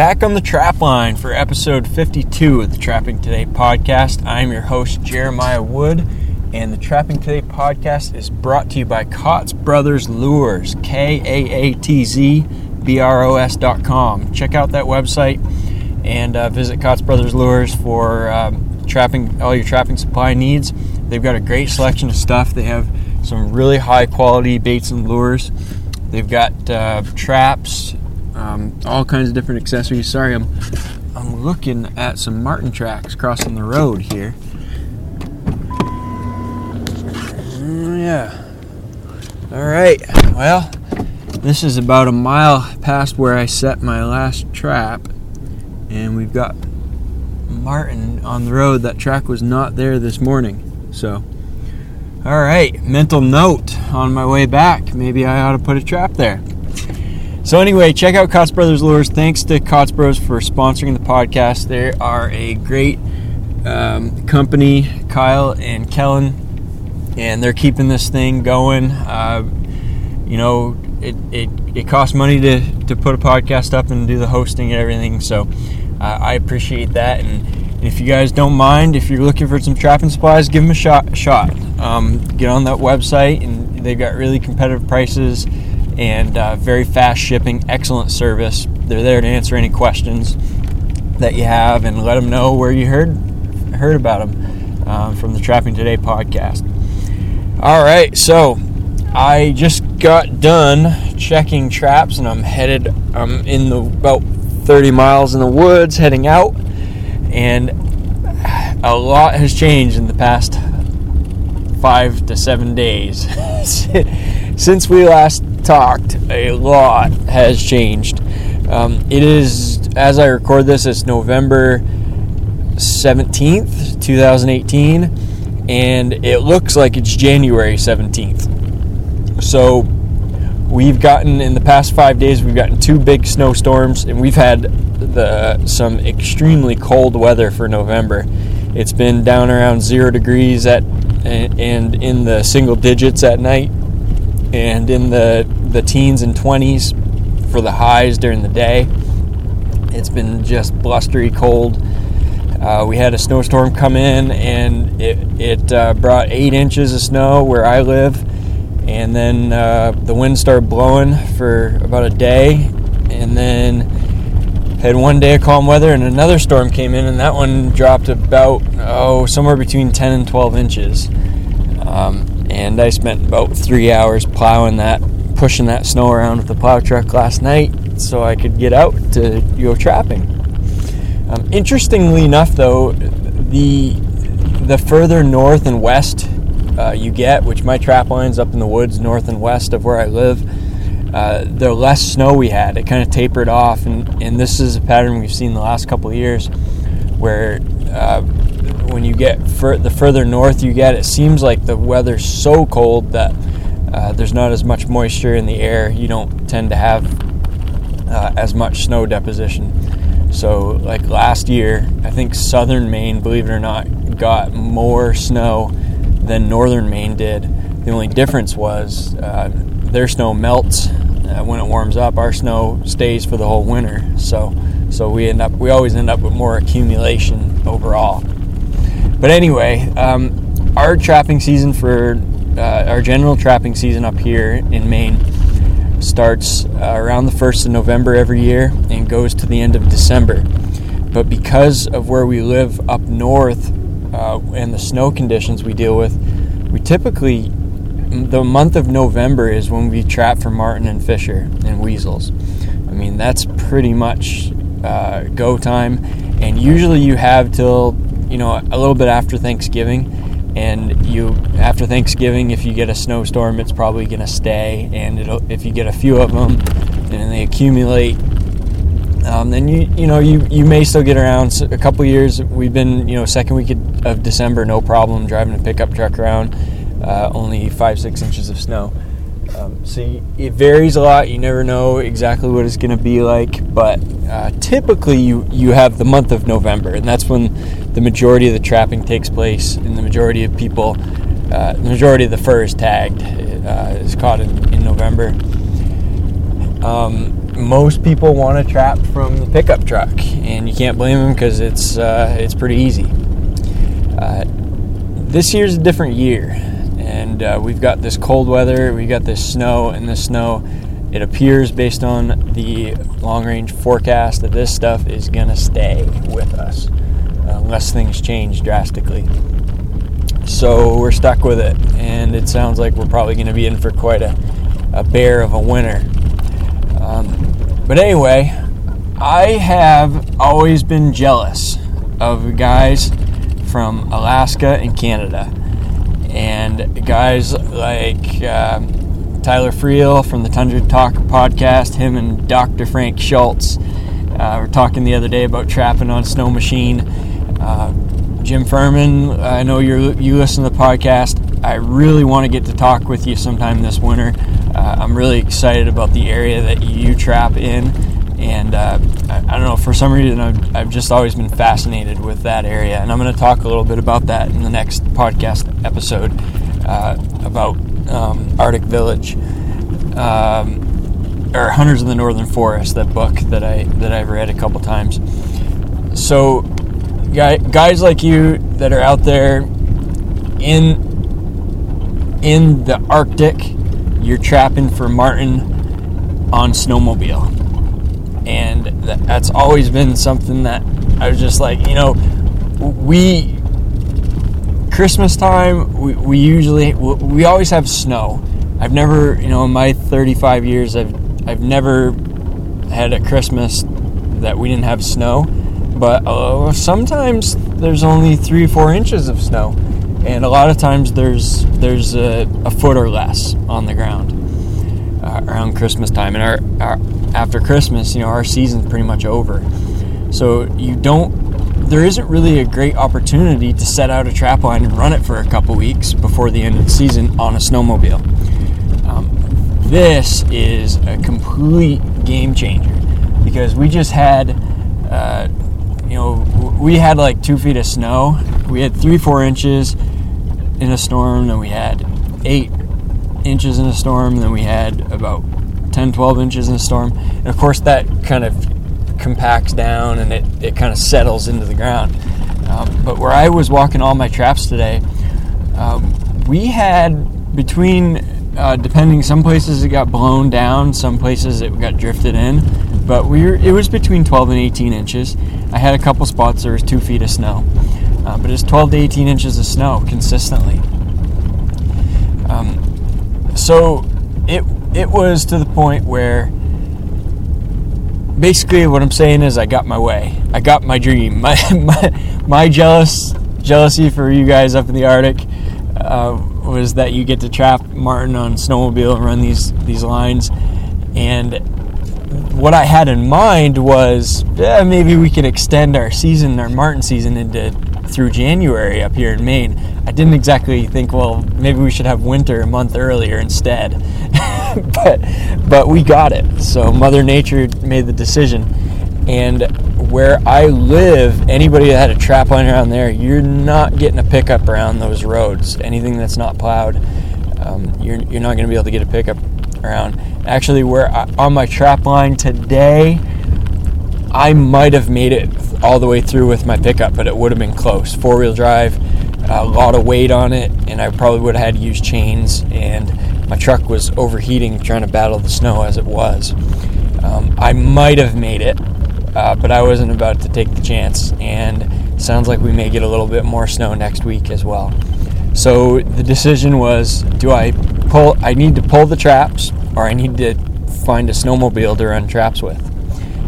back on the trap line for episode 52 of the Trapping Today podcast. I'm your host, Jeremiah Wood, and the Trapping Today podcast is brought to you by Kaatz Brothers Lures, K A A T Z B R O S dot com. Check out that website and uh, visit Kaatz Brothers Lures for um, trapping all your trapping supply needs. They've got a great selection of stuff. They have some really high quality baits and lures. They've got uh, traps, um, all kinds of different accessories. Sorry, I'm I'm looking at some marten tracks crossing the road here. Mm, yeah. All right. Well, this is about a mile past where I set my last trap, and we've got marten on the road. That track was not there this morning, so. All right, mental note on my way back. Maybe I ought to put a trap there. So anyway, check out Kaatz Brothers Lures. Thanks to Kaatz Bros for sponsoring the podcast. They are a great um, company, Kyle and Kellen, and they're keeping this thing going. Uh, you know, it, it, it costs money to, to put a podcast up and do the hosting and everything. So uh, I appreciate that. And if you guys don't mind, if you're looking for some trapping supplies, give them a shot. shot. Um, get on that website, and they've got really competitive prices and uh, very fast shipping, excellent service. They're there to answer any questions that you have and let them know where you heard heard about them um, from the Trapping Today podcast. All right, so I just got done checking traps, and I'm headed. I'm in the about 30 miles in the woods, heading out, and a lot has changed in the past five to seven days since we last talked, a lot has changed. Um, it is, as I record this, it's November 17th, 2018, and it looks like it's January 17th. So, we've gotten, in the past five days, we've gotten two big snowstorms, and we've had the some extremely cold weather for November. It's been down around zero degrees at and in the single digits at night and in the the teens and 20s for the highs during the day. It's been just blustery cold. Uh, we had a snowstorm come in and it, it uh, brought eight inches of snow where I live. And then uh, the wind started blowing for about a day. And then had one day of calm weather and another storm came in and that one dropped about, oh, somewhere between 10 and 12 inches. Um, and I spent about three hours plowing that, pushing that snow around with the plow truck last night so I could get out to go trapping. Um, interestingly enough, though, the the further north and west uh, you get, which my trap line's up in the woods north and west of where I live, uh, the less snow we had. It kind of tapered off, and, and this is a pattern we've seen the last couple of years where uh, get fur- the further north you get, it seems like the weather's so cold that uh, there's not as much moisture in the air. You don't tend to have uh, as much snow deposition. So, like last year, I think southern Maine, believe it or not, got more snow than northern Maine did. The only difference was uh, their snow melts uh, when it warms up. Our snow stays for the whole winter. So, so we end up we always end up with more accumulation overall. But anyway, um, our trapping season for uh, our general trapping season up here in Maine starts uh, around the 1st of November every year and goes to the end of December. But because of where we live up north uh, and the snow conditions we deal with, we typically, the month of November is when we trap for marten and fisher and weasels. I mean, that's pretty much uh, go time. And usually you have till you know, a little bit after Thanksgiving. And you, after Thanksgiving, if you get a snowstorm, it's probably going to stay. And it'll if you get a few of them and they accumulate, um, then you you know you you may still get around. A couple years we've been you know second week of December, no problem driving a pickup truck around, uh, only five six inches of snow. Um, so you, it varies a lot. You never know exactly what it's going to be like, but uh, typically you you have the month of November, and that's when the majority of the trapping takes place, and the majority of people, uh, the majority of the fur is tagged, uh, is caught in, in November. Um, most people want to trap from the pickup truck, and you can't blame them because it's uh, it's pretty easy. Uh, this year's a different year, and uh, we've got this cold weather, we got this snow, and this snow. It appears, based on the long range forecast, that this stuff is to stay with us unless things change drastically. So we're stuck with it, and it sounds like we're probably to be in for quite a, a bear of a winter. Um, but anyway, I have always been jealous of guys from Alaska and Canada, and guys like uh, Tyler Freel from the Tundra Talk podcast. Him and Dr. Frank Schultz uh, were talking the other day about trapping on snow machine. Uh, Jim Furman, I know you you listen to the podcast. I really want to get to talk with you sometime this winter. Uh, I'm really excited about the area that you trap in, and uh, I, I, don't know for some reason I've, I've, just always been fascinated with that area, and I'm going to talk a little bit about that in the next podcast episode uh, about um, Arctic Village. Um, or Hunters of the Northern Forest, that book that I that I've read a couple times. So guys like you that are out there in in the Arctic, you're trapping for marten on snowmobile, and that's always been something that I was just like, you know, we Christmas time we, we usually we always have snow. I've never, you know, in my 35 years, I've I've never had a Christmas that we didn't have snow but uh, sometimes there's only three or four inches of snow, and a lot of times there's there's a, a foot or less on the ground uh, around Christmas time. And our, our after Christmas, you know, our season's pretty much over, so you don't. There isn't really a great opportunity to set out a trap line and run it for a couple weeks before the end of the season on a snowmobile. Um, this is a complete game changer because we just had uh, you know, we had like two feet of snow. We had three, four inches in a storm, then we had eight inches in a storm, then we had about 10, 12 inches in a storm. And of course, that kind of compacts down and it, it kind of settles into the ground. Um, but where I was walking all my traps today, um, we had between, uh, depending, some places it got blown down, some places it got drifted in but we were, it was between 12 and 18 inches. I had a couple spots there was two feet of snow, uh, but it's 12 to 18 inches of snow consistently. Um, so it it was to the point where basically what I'm saying is I got my way. I got my dream. My my, my jealous jealousy for you guys up in the Arctic uh, was that you get to trap marten on snowmobile and run these these lines and what I had in mind was yeah, maybe we could extend our season, our marten season, into through January up here in Maine. I didn't exactly think, well, maybe we should have winter a month earlier instead, but but we got it. So Mother Nature made the decision, and where I live, anybody that had a trap line around there, you're not getting a pickup around those roads. Anything that's not plowed, um, you're you're not going to be able to get a pickup around. Actually, where I, on my trap line today, I might have made it all the way through with my pickup, but it would have been close. Four wheel drive, a lot of weight on it, and I probably would have had to use chains. And my truck was overheating, trying to battle the snow as it was. Um, I might have made it, uh, but I wasn't about to take the chance. And sounds like we may get a little bit more snow next week as well. So the decision was: do I pull? I need to pull the traps, or I need to find a snowmobile to run traps with,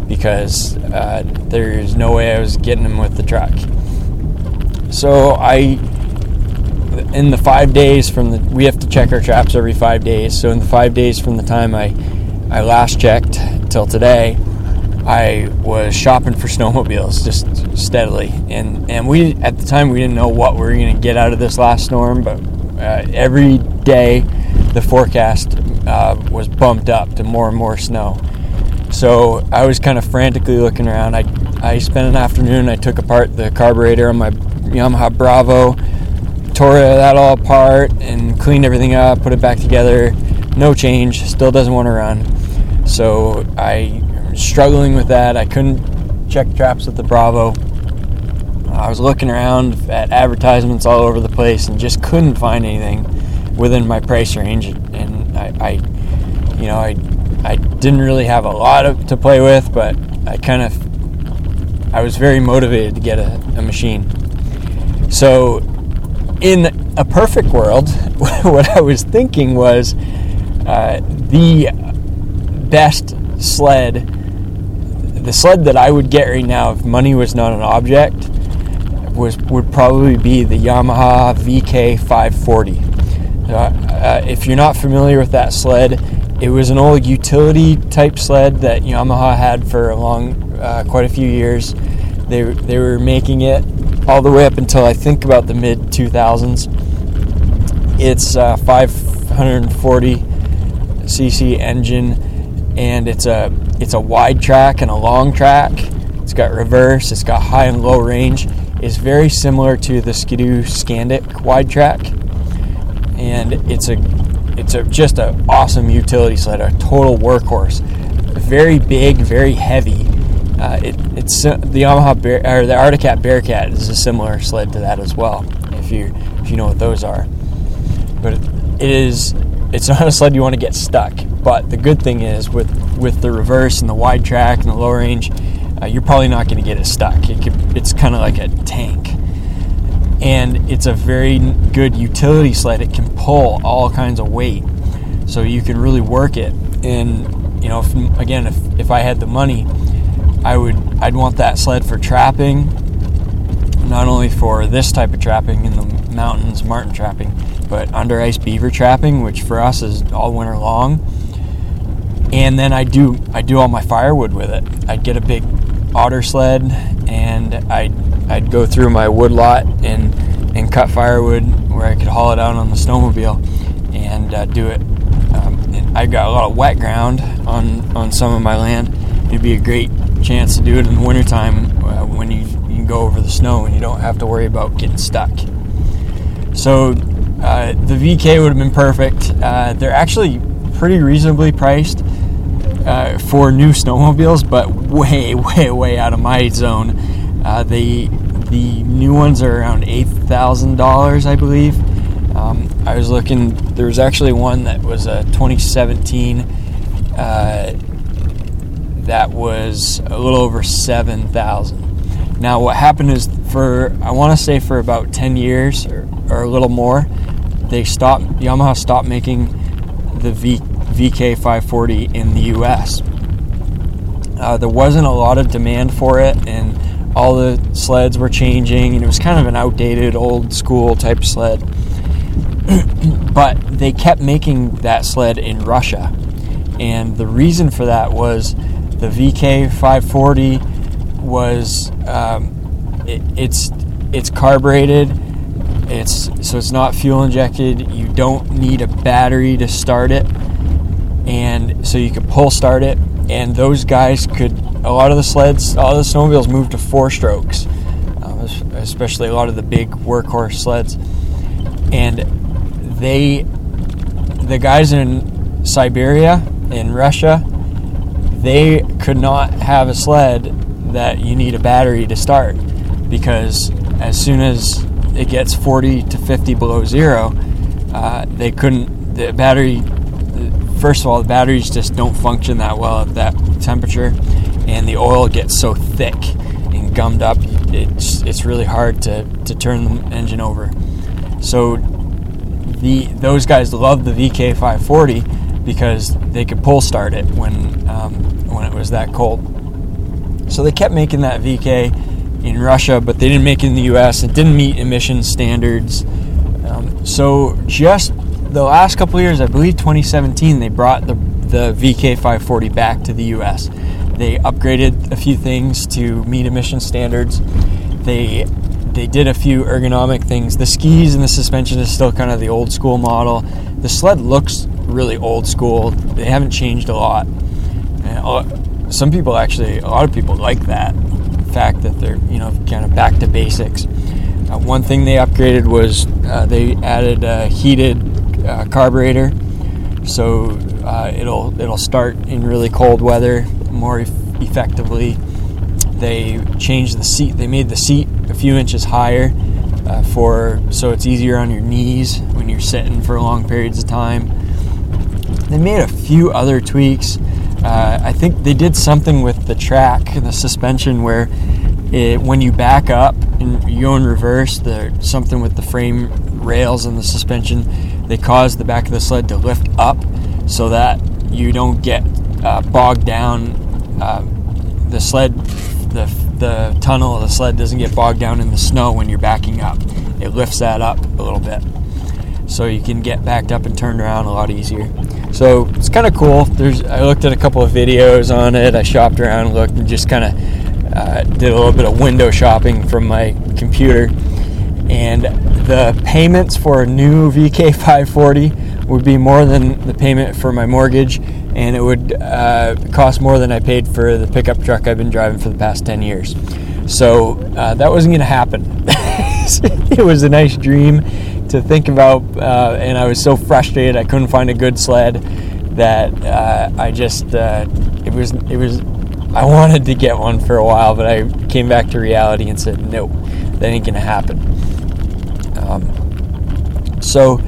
because uh, there's no way I was getting them with the truck. So I, in the five days from the, we have to check our traps every five days. So in the five days from the time I, I last checked till today, I was shopping for snowmobiles just steadily, and and we at the time we didn't know what we were going to get out of this last storm, but uh, every day the forecast uh, was bumped up to more and more snow. So I was kind of frantically looking around. I I spent an afternoon. I took apart the carburetor on my Yamaha Bravo, tore that all apart, and cleaned everything up. Put it back together. No change. Still doesn't want to run. So I was struggling with that. I couldn't check traps with the Bravo. I was looking around at advertisements all over the place and just couldn't find anything within my price range. And I, I you know, I, I didn't really have a lot of, to play with, but I kind of, I was very motivated to get a, a machine. So, in a perfect world, what I was thinking was uh, the best sled, the sled that I would get right now if money was not an object, was would probably be the Yamaha VK 540. Uh, uh, if you're not familiar with that sled, it was an old utility type sled that Yamaha had for a long, uh, quite a few years. They they were making it all the way up until I think about the mid 2000s. It's a 540 cc engine, and it's a it's a wide track and a long track. It's got reverse. It's got high and low range. It's very similar to the Skidoo Skandic wide track, and it's a it's a, just an awesome utility sled, a total workhorse. Very big, very heavy. Uh, it, it's uh, the Yamaha Bear, or the Arctic Cat Bearcat is a similar sled to that as well. If you if you know what those are, but it is it's not a sled you want to get stuck. But the good thing is with with the reverse and the wide track and the low range, uh, you're probably not going to get it stuck. It could, it's kind of like a tank, and it's a very good utility sled. It can pull all kinds of weight, so you can really work it. And you know, if, again, if if I had the money I would I'd want that sled for trapping, not only for this type of trapping in the mountains, marten trapping, but under ice beaver trapping, which for us is all winter long. And then I do I do all my firewood with it. I'd get a big otter sled and I'd I'd go through my wood lot and and cut firewood where I could haul it out on the snowmobile and uh, do it. Um, and I got a lot of wet ground on on some of my land. It'd be a great chance to do it in the wintertime uh, when you, you can go over the snow and you don't have to worry about getting stuck. So uh, the VK would have been perfect. Uh, they're actually pretty reasonably priced uh, for new snowmobiles, but way, way, way out of my zone. Uh, the the new ones are around eight thousand dollars, I believe. Um, I was looking. There was actually one that was a 2017 uh, that was a little over 7,000. Now, what happened is for, I want to say for about 10 years or, or a little more, they stopped, Yamaha stopped making the v, VK540 in the US. Uh, there wasn't a lot of demand for it, and all the sleds were changing, and it was kind of an outdated, old school type sled. but they kept making that sled in Russia. And the reason for that was the VK 540 was um, it, it's it's carbureted. It's so it's not fuel injected. You don't need a battery to start it, and so you could pull start it. And those guys could. A lot of the sleds, all the snowmobiles moved to four strokes, um, especially a lot of the big workhorse sleds. And they, the guys in Siberia, in Russia, they could not have a sled that you need a battery to start because as soon as it gets 40 to 50 below zero, uh, they couldn't. The battery, first of all, the batteries just don't function that well at that temperature, and the oil gets so thick and gummed up, it's it's really hard to, to turn the engine over. So the those guys love the VK540 because they could pull start it when um, when it was that cold. So they kept making that VK in Russia, but they didn't make it in the US. It didn't meet emission standards. Um, so just the last couple years, I believe 2017, they brought the, the VK 540 back to the US. They upgraded a few things to meet emission standards. They they did a few ergonomic things. The skis and the suspension is still kind of the old school model. The sled looks really old school. They haven't changed a lot. And some people actually, a lot of people like that fact that they're you know kind of back to basics. Uh, one thing they upgraded was uh, they added a heated uh, carburetor, so uh, it'll it'll start in really cold weather more effectively. They changed the seat. They made the seat a few inches higher uh, for so it's easier on your knees when you're sitting for long periods of time. They made a few other tweaks. Uh, I think they did something with the track and the suspension where it, when you back up and you go in reverse, the, something with the frame rails and the suspension, they cause the back of the sled to lift up so that you don't get uh, bogged down. Uh, the sled, the, the tunnel of the sled doesn't get bogged down in the snow when you're backing up. It lifts that up a little bit. So you can get backed up and turned around a lot easier. So it's kind of cool. There's I looked at a couple of videos on it. I shopped around, looked, and just kind of uh, did a little bit of window shopping from my computer. And the payments for a new VK540 would be more than the payment for my mortgage, and it would uh, cost more than I paid for the pickup truck I've been driving for the past 10 years. So uh, that wasn't going to happen. it was a nice dream to think about, uh, and I was so frustrated I couldn't find a good sled that uh, I just uh, it was it was I wanted to get one for a while, but I came back to reality and said, nope, that ain't gonna happen. Um, so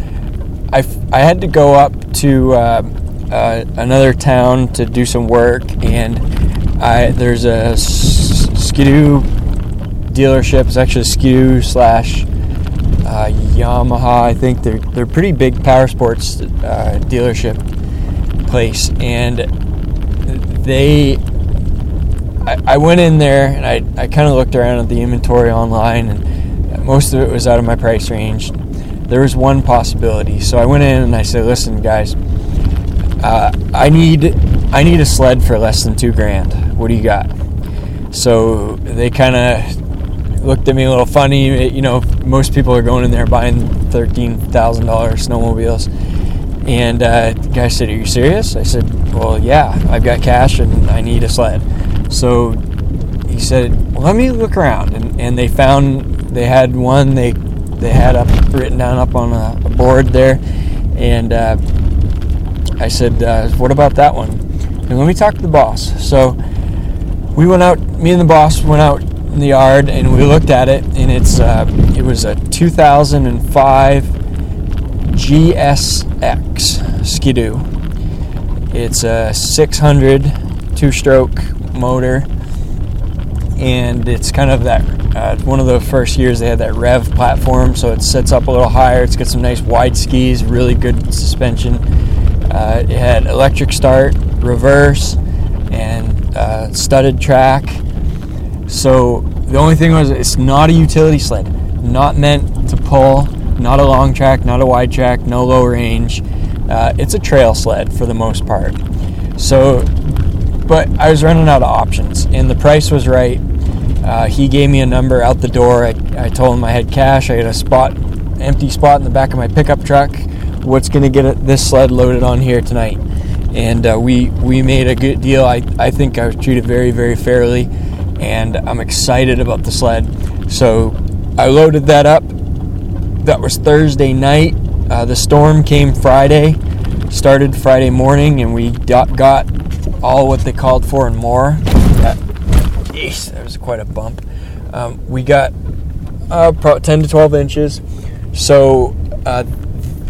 I, I had to go up to uh, uh, another town to do some work, and I there's a Skidoo dealership. It's actually Skidoo slash uh, Yamaha. I think they're they're pretty big power sports uh, dealership place, and they. I, I went in there and I, I kind of looked around at the inventory online, and most of it was out of my price range. There was one possibility, so I went in and I said, "Listen, guys, uh, I need I need a sled for less than two grand. What do you got?" So they kind of looked at me a little funny. You know, most people are going in there buying thirteen thousand dollars snowmobiles. And uh, the guy said, "Are you serious?" I said, "Well, yeah. I've got cash and I need a sled." So he said, well, "Let me look around." And, and they found they had one they they had up written down up on a, a board there, and uh, I said, uh, "What about that one?" And let me talk to the boss. So we went out. Me and the boss went out in the yard and we looked at it and it's uh, it was a 2005 GSX Skidoo. It's a 600 two-stroke motor and it's kind of that uh, one of the first years they had that rev platform so it sets up a little higher it's got some nice wide skis really good suspension uh, it had electric start reverse and uh, studded track so the only thing was it's not a utility sled, not meant to pull, not a long track, not a wide track, no low range. Uh, it's a trail sled for the most part. So, but I was running out of options, and the price was right. Uh, he gave me a number out the door. I, I told him I had cash. I had a spot, empty spot in the back of my pickup truck. What's going to get this sled loaded on here tonight? And uh, we we made a good deal. I, I think I was treated very very fairly and I'm excited about the sled. So I loaded that up. That was Thursday night. Uh, the storm came Friday, started Friday morning, and we got, got all what they called for and more. That was quite a bump. Um, we got uh, 10 to 12 inches. So uh,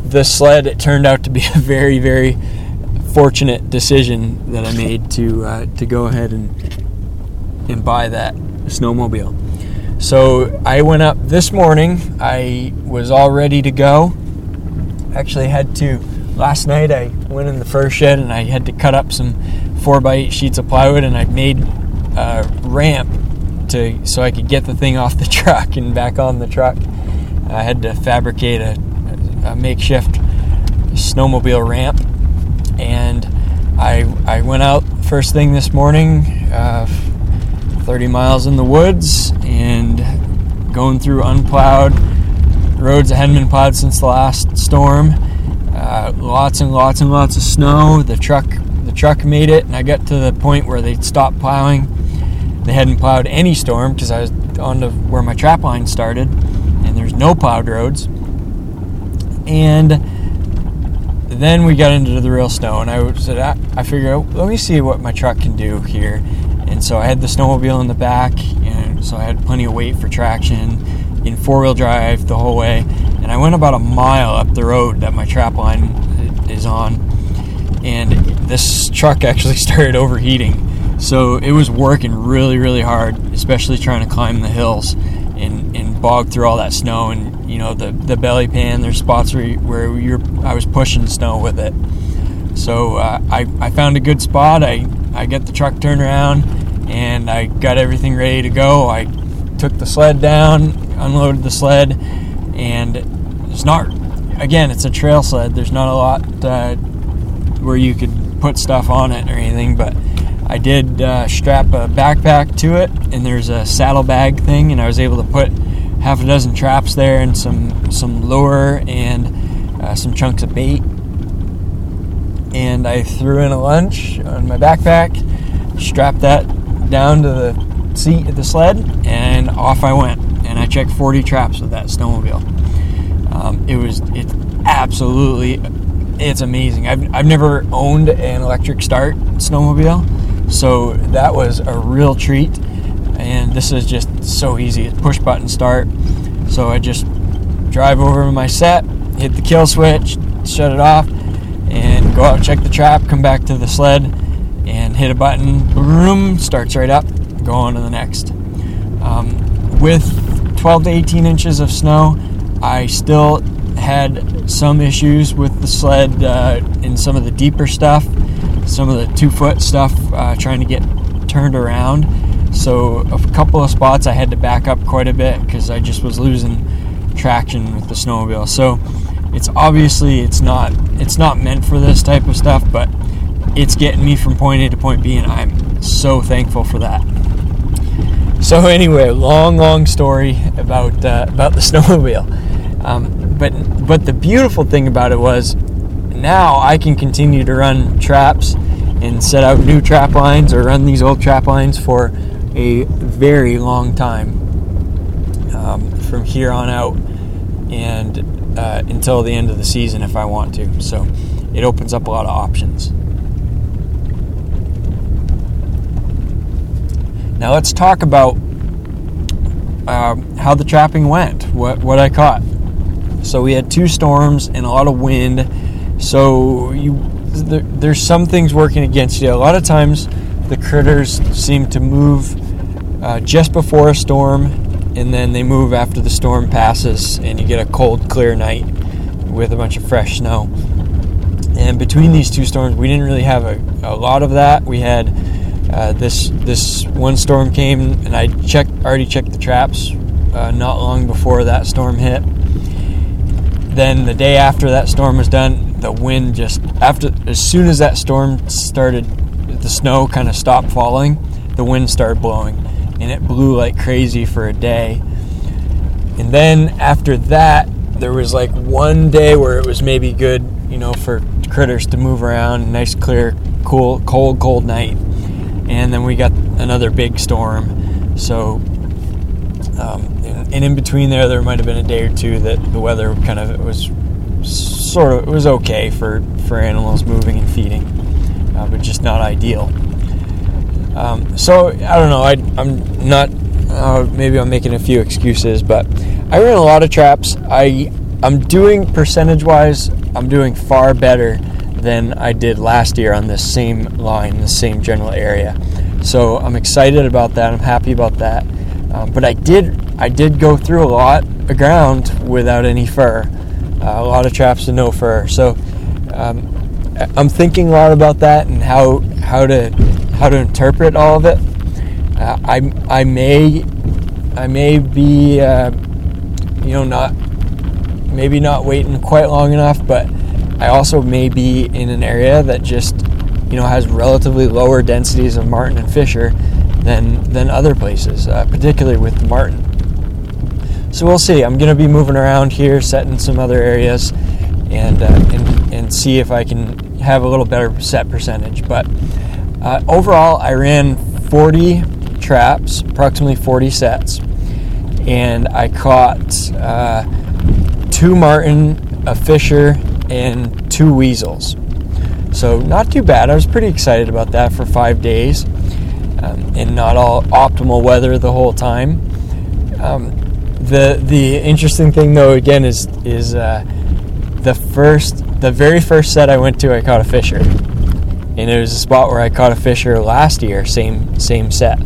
the sled, it turned out to be a very, very fortunate decision that I made to uh, to go ahead and and buy that snowmobile. So I went up this morning. I was all ready to go. Actually, had to. Last night I went in the first shed and I had to cut up some 4x8 sheets of plywood and I made a ramp to so I could get the thing off the truck and back on the truck. I had to fabricate a, a makeshift snowmobile ramp and I, I went out first thing this morning. Uh, 30 miles in the woods and going through unplowed roads that hadn't been plowed since the last storm. Uh, lots and lots and lots of snow. The truck, the truck made it, and I got to the point where they stopped plowing. They hadn't plowed any storm because I was on to where my trap line started, and there's no plowed roads. And then we got into the real snow, and I said, I, I figured, let me see what my truck can do here and so I had the snowmobile in the back, and so I had plenty of weight for traction in four wheel drive the whole way. And I went about a mile up the road that my trap line uh, is on, and this truck actually started overheating. So it was working really, really hard, especially trying to climb the hills and, and bog through all that snow. And you know the the belly pan. There's spots where you, where you're I was pushing snow with it. So uh, I I found a good spot. I I get the truck turned around and I got everything ready to go. I took the sled down, unloaded the sled, and it's not. Again, it's a trail sled. There's not a lot uh, where you could put stuff on it or anything, but I did uh, strap a backpack to it, and there's a saddlebag thing, and I was able to put half a dozen traps there and some some lure and uh, some chunks of bait. And I threw in a lunch on my backpack, strapped that down to the seat of the sled, and off I went. And I checked 40 traps with that snowmobile. Um, it was it's absolutely it's amazing. I've, I've never owned an electric start snowmobile, so that was a real treat. And this is just so easy. It's push button start. So I just drive over my set, hit the kill switch, shut it off, and go out check the trap, come back to the sled, and hit a button. Boom, starts right up. Go on to the next. Um, with 12 to 18 inches of snow, I still had some issues with the sled uh, in some of the deeper stuff, some of the two foot stuff, uh, trying to get turned around. So a couple of spots I had to back up quite a bit because I just was losing traction with the snowmobile. So it's obviously it's not it's not meant for this type of stuff, but it's getting me from point A to point B, and I'm so thankful for that. So anyway, long, long story about uh, about the snowmobile. Um, but but the beautiful thing about it was now I can continue to run traps and set out new trap lines or run these old trap lines for a very long time um, from here on out and uh, until the end of the season if I want to. So it opens up a lot of options. Now let's talk about uh, how the trapping went, what what I caught. So we had two storms and a lot of wind. So you there, there's some things working against you. A lot of times the critters seem to move uh, just before a storm, and then they move after the storm passes, and you get a cold, clear night with a bunch of fresh snow. And between these two storms, we didn't really have a, a lot of that. We had uh, this this one storm came, and I checked already checked the traps uh, not long before that storm hit. Then the day after that storm was done, the wind just after as soon as that storm started, the snow kind of stopped falling. The wind started blowing, and it blew like crazy for a day. And then after that, there was like one day where it was maybe good, you know, for critters to move around. Nice, clear, cool, cold, cold night and then we got another big storm. So, um, and, in between there, there might have been a day or two that the weather kind of was sort of it was okay for for animals moving and feeding, uh, but just not ideal. Um, so I don't know. I, I'm not. Uh, maybe I'm making a few excuses, but I ran a lot of traps. I I'm doing percentage wise. I'm doing far better than I did last year on this same line, the same general area. So I'm excited about that. I'm happy about that. Um, but I did I did go through a lot of ground without any fur, a lot of traps and no fur. So um, I'm thinking a lot about that and how how to how to interpret all of it. Uh, I I may I may be uh, you know not maybe not waiting quite long enough, but I also may be in an area that just you know has relatively lower densities of marten and fisher than than other places, uh, particularly with the marten. So we'll see. I'm going to be moving around here, setting some other areas, and uh, and and see if I can have a little better set percentage. But uh, overall, I ran 40 traps, approximately 40 sets, and I caught uh, two marten, a fisher, and two weasels. So, not too bad. I was pretty excited about that for five days. um, and not all optimal weather the whole time. Um, the the interesting thing though again is is uh, the first the very first set I went to I caught a fisher, and it was a spot where I caught a fisher last year, same same set.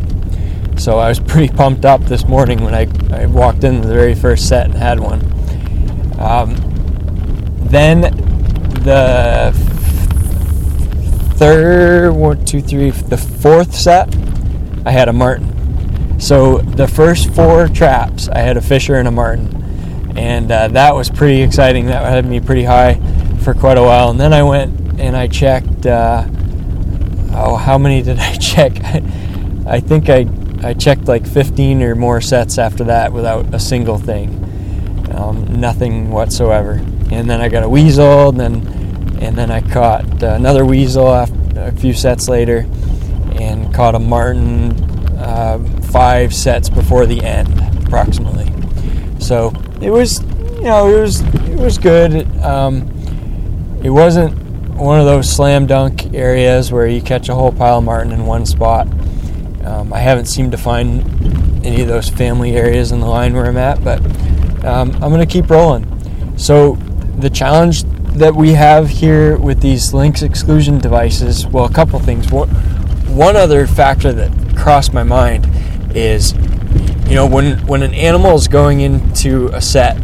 So I was pretty pumped up this morning when I, I walked in the very first set and had one. Um, then the third, one, two, three, the fourth set, I had a marten. So the first four traps, I had a fisher and a marten, and uh, that was pretty exciting. That had me pretty high for quite a while. And then I went and I checked. Uh, oh, how many did I check? I think I I checked like 15 or more sets after that without a single thing, um, nothing whatsoever. And then I got a weasel, and then and then I caught another weasel a few sets later, and caught a marten uh, five sets before the end, approximately. So it was, you know, it was it was good. Um, it wasn't one of those slam dunk areas where you catch a whole pile of marten in one spot. Um, I haven't seemed to find any of those family areas in the line where I'm at, but um, I'm going to keep rolling. So the challenge that we have here with these lynx exclusion devices, well, a couple things. One, one other factor that crossed my mind is, you know, when when an animal is going into a set,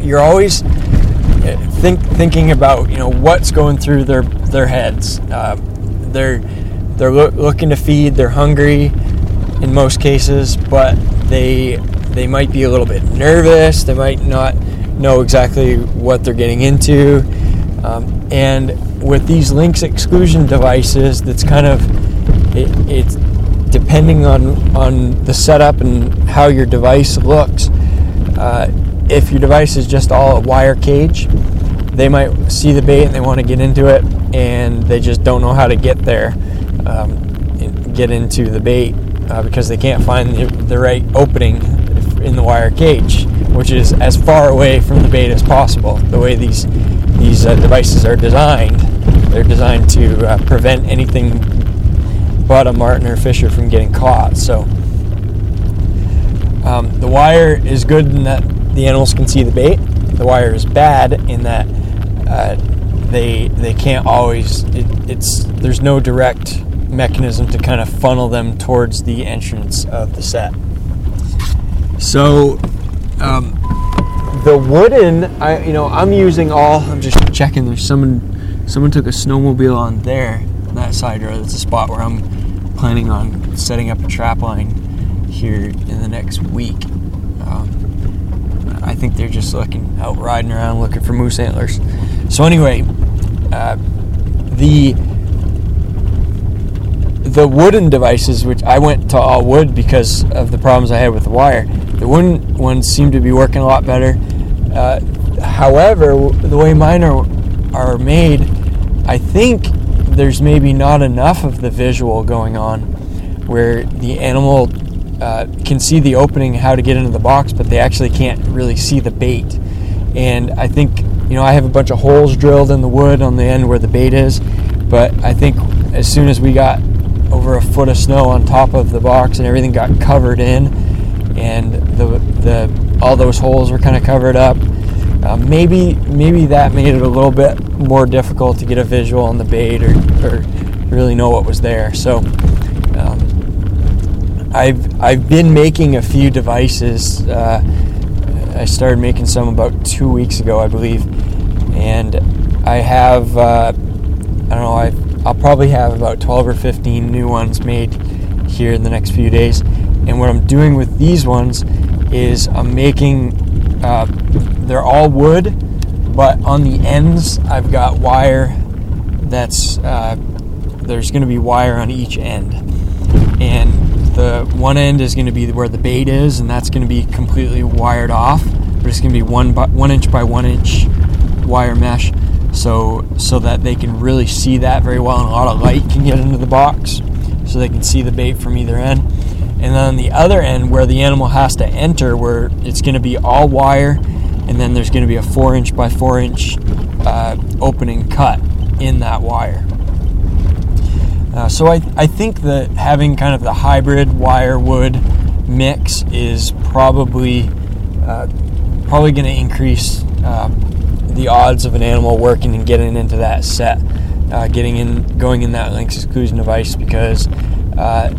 you're always eh, think thinking about you know what's going through their their heads. Uh, they're they're lo- looking to feed. They're hungry in most cases, but they they might be a little bit nervous. They might not know exactly what they're getting into. Um, and with these lynx exclusion devices, that's kind of it, it's depending on on the setup and how your device looks. Uh, if your device is just all a wire cage, they might see the bait and they want to get into it, and they just don't know how to get there, um, get into the bait uh, because they can't find the, the right opening in the wire cage which is as far away from the bait as possible. The way these these uh, devices are designed, they're designed to uh, prevent anything but a marten or fisher from getting caught. So um, the wire is good in that the animals can see the bait. The wire is bad in that uh, they they can't always. It, it's there's no direct mechanism to kind of funnel them towards the entrance of the set. So um, the wooden, I you know, I'm using all. I'm just checking. There's someone, someone took a snowmobile on there, that side road. That's a spot where I'm planning on setting up a trap line here in the next week. Um, I think they're just looking out riding around looking for moose antlers. So anyway, uh, the the wooden devices, which I went to all wood because of the problems I had with the wire, the wooden ones seem to be working a lot better. Uh, however, the way mine are, are made, I think there's maybe not enough of the visual going on where the animal uh, can see the opening, how to get into the box, but they actually can't really see the bait. And I think, you know, I have a bunch of holes drilled in the wood on the end where the bait is, but I think as soon as we got over a foot of snow on top of the box and everything got covered in, and the the all those holes were kind of covered up. Uh, maybe maybe that made it a little bit more difficult to get a visual on the bait or, or really know what was there. So um, I've I've been making a few devices. Uh, I started making some about two weeks ago, I believe, and I have uh, I don't know I I'll probably have about 12 or 15 new ones made here in the next few days and what I'm doing with these ones is I'm making, uh, they're all wood, but on the ends I've got wire that's, uh, there's going to be wire on each end. And the one end is going to be where the bait is, and that's going to be completely wired off. It's going to be one, by, one inch by one inch wire mesh so so that they can really see that very well and a lot of light can get into the box so they can see the bait from either end and then on the other end where the animal has to enter where it's going to be all wire and then there's going to be a four inch by four inch uh, opening cut in that wire. Uh, so I, I think that having kind of the hybrid wire wood mix is probably uh, probably going to increase uh, the odds of an animal working and getting into that set, uh, getting in, going in that lynx exclusion device because uh,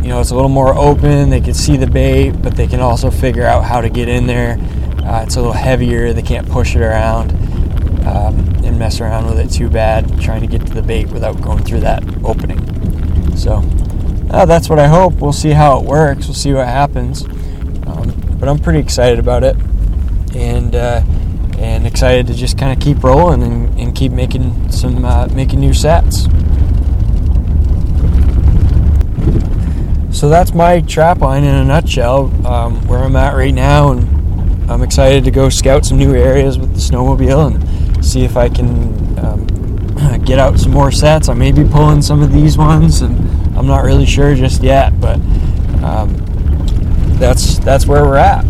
you know it's a little more open. They can see the bait, but they can also figure out how to get in there. Uh, it's a little heavier. They can't push it around um, and mess around with it too bad, trying to get to the bait without going through that opening. So uh, that's what I hope. We'll see how it works. We'll see what happens. Um, but I'm pretty excited about it, and uh, and excited to just kind of keep rolling and, and keep making some uh, making new sets. So that's my trap line in a nutshell. Um, where I'm at right now, and I'm excited to go scout some new areas with the snowmobile and see if I can um, get out some more sets. I may be pulling some of these ones, and I'm not really sure just yet, but um, that's that's where we're at.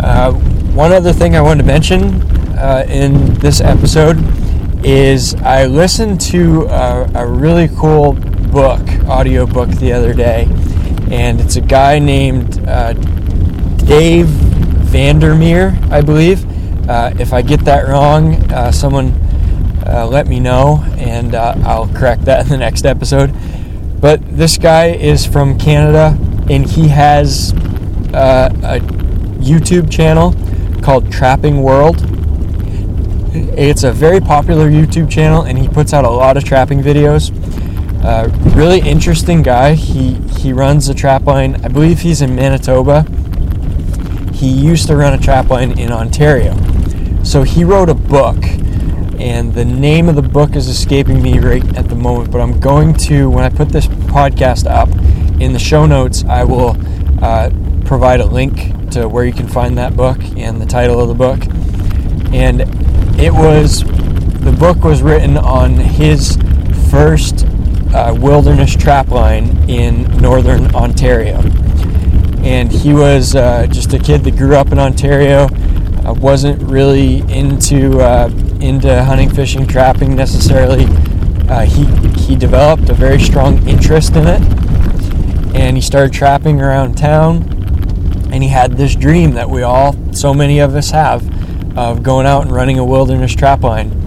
Uh, one other thing I wanted to mention uh, in this episode is I listened to a, a really cool book, audio book, the other day, and it's a guy named uh, Dave Vandermeer, I believe. Uh, if I get that wrong, uh, someone uh, let me know, and uh, I'll correct that in the next episode. But this guy is from Canada, and he has uh, a YouTube channel called Trapping World. It's a very popular YouTube channel, and he puts out a lot of trapping videos. Uh, really interesting guy. He he runs a trap line. I believe he's in Manitoba. He used to run a trap line in Ontario. So he wrote a book, and the name of the book is escaping me right at the moment. But I'm going to when I put this podcast up in the show notes, I will uh, provide a link to where you can find that book and the title of the book. And it was the book was written on his first uh, wilderness trapline in northern Ontario. And he was uh, just a kid that grew up in Ontario. Uh, wasn't really into uh, into hunting, fishing, trapping necessarily. Uh, he he developed a very strong interest in it, and he started trapping around town. And he had this dream that we all, so many of us, have of going out and running a wilderness trapline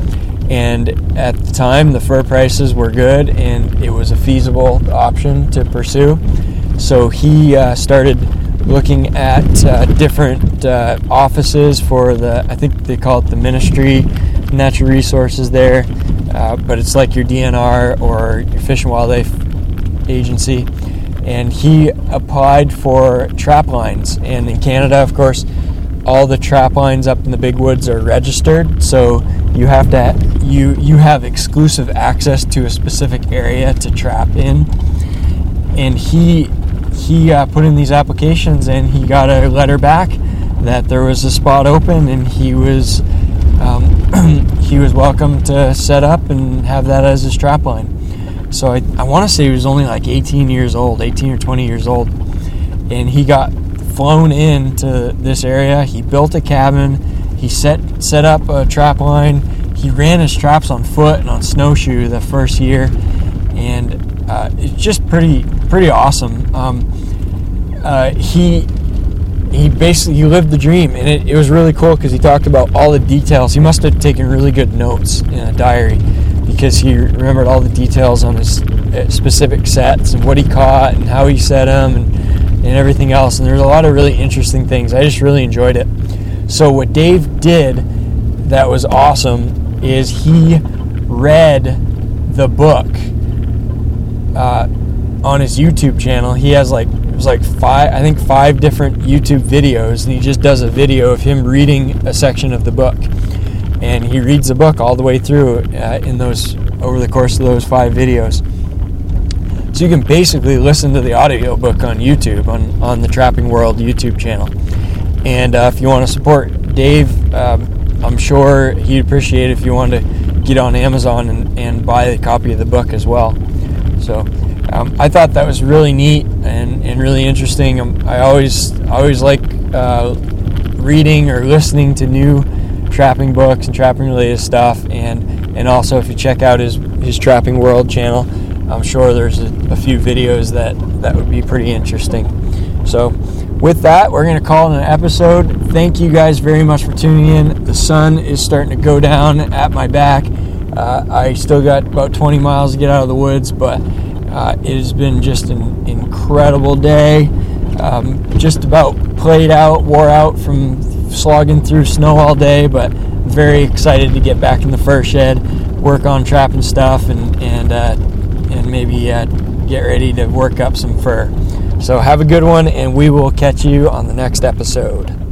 and at the time the fur prices were good and it was a feasible option to pursue. So he uh, started looking at uh, different uh, offices for the i think they call it the ministry natural resources there. Uh, but it's like your dnr or your fish and wildlife agency. And he applied for trap lines. And in canada of course all the trap lines up in the big woods are registered. So you have to you you have exclusive access to a specific area to trap in. And he he uh, put in these applications and he got a letter back that there was a spot open and he was um, he was welcome to set up and have that as his trap line. So i, I want to say he was only like 18 years old 18 or 20 years old. And he got flown into this area. He built a cabin he set set up a trap line. He ran his traps on foot and on snowshoe the first year, and uh, it's just pretty pretty awesome. Um, uh, he he basically he lived the dream, and it, it was really cool because he talked about all the details. He must have taken really good notes in a diary because he remembered all the details on his uh, specific sets and what he caught and how he set them and, and everything else. And there's a lot of really interesting things. I just really enjoyed it. So what Dave did that was awesome is he read the book uh, on his YouTube channel. He has like it was like five, I think five different YouTube videos, and he just does a video of him reading a section of the book, and he reads the book all the way through uh, in those over the course of those five videos. So you can basically listen to the audio book on YouTube on on the Trapping World YouTube channel. And uh, if you want to support Dave, um, I'm sure he'd appreciate it if you wanted to get on Amazon and, and buy a copy of the book as well. So um, I thought that was really neat and, and really interesting. Um, I always always like uh, reading or listening to new trapping books and trapping related stuff. And and also if you check out his his Trapping World channel, I'm sure there's a, a few videos that that would be pretty interesting. So, with that, we're going to call it an episode. Thank you guys very much for tuning in. The sun is starting to go down at my back. Uh, I still got about 20 miles to get out of the woods, but uh, it has been just an incredible day. Um, just about played out, wore out from slogging through snow all day, but very excited to get back in the fur shed, work on trapping stuff, and and uh, and maybe uh, get ready to work up some fur. So have a good one, and we will catch you on the next episode.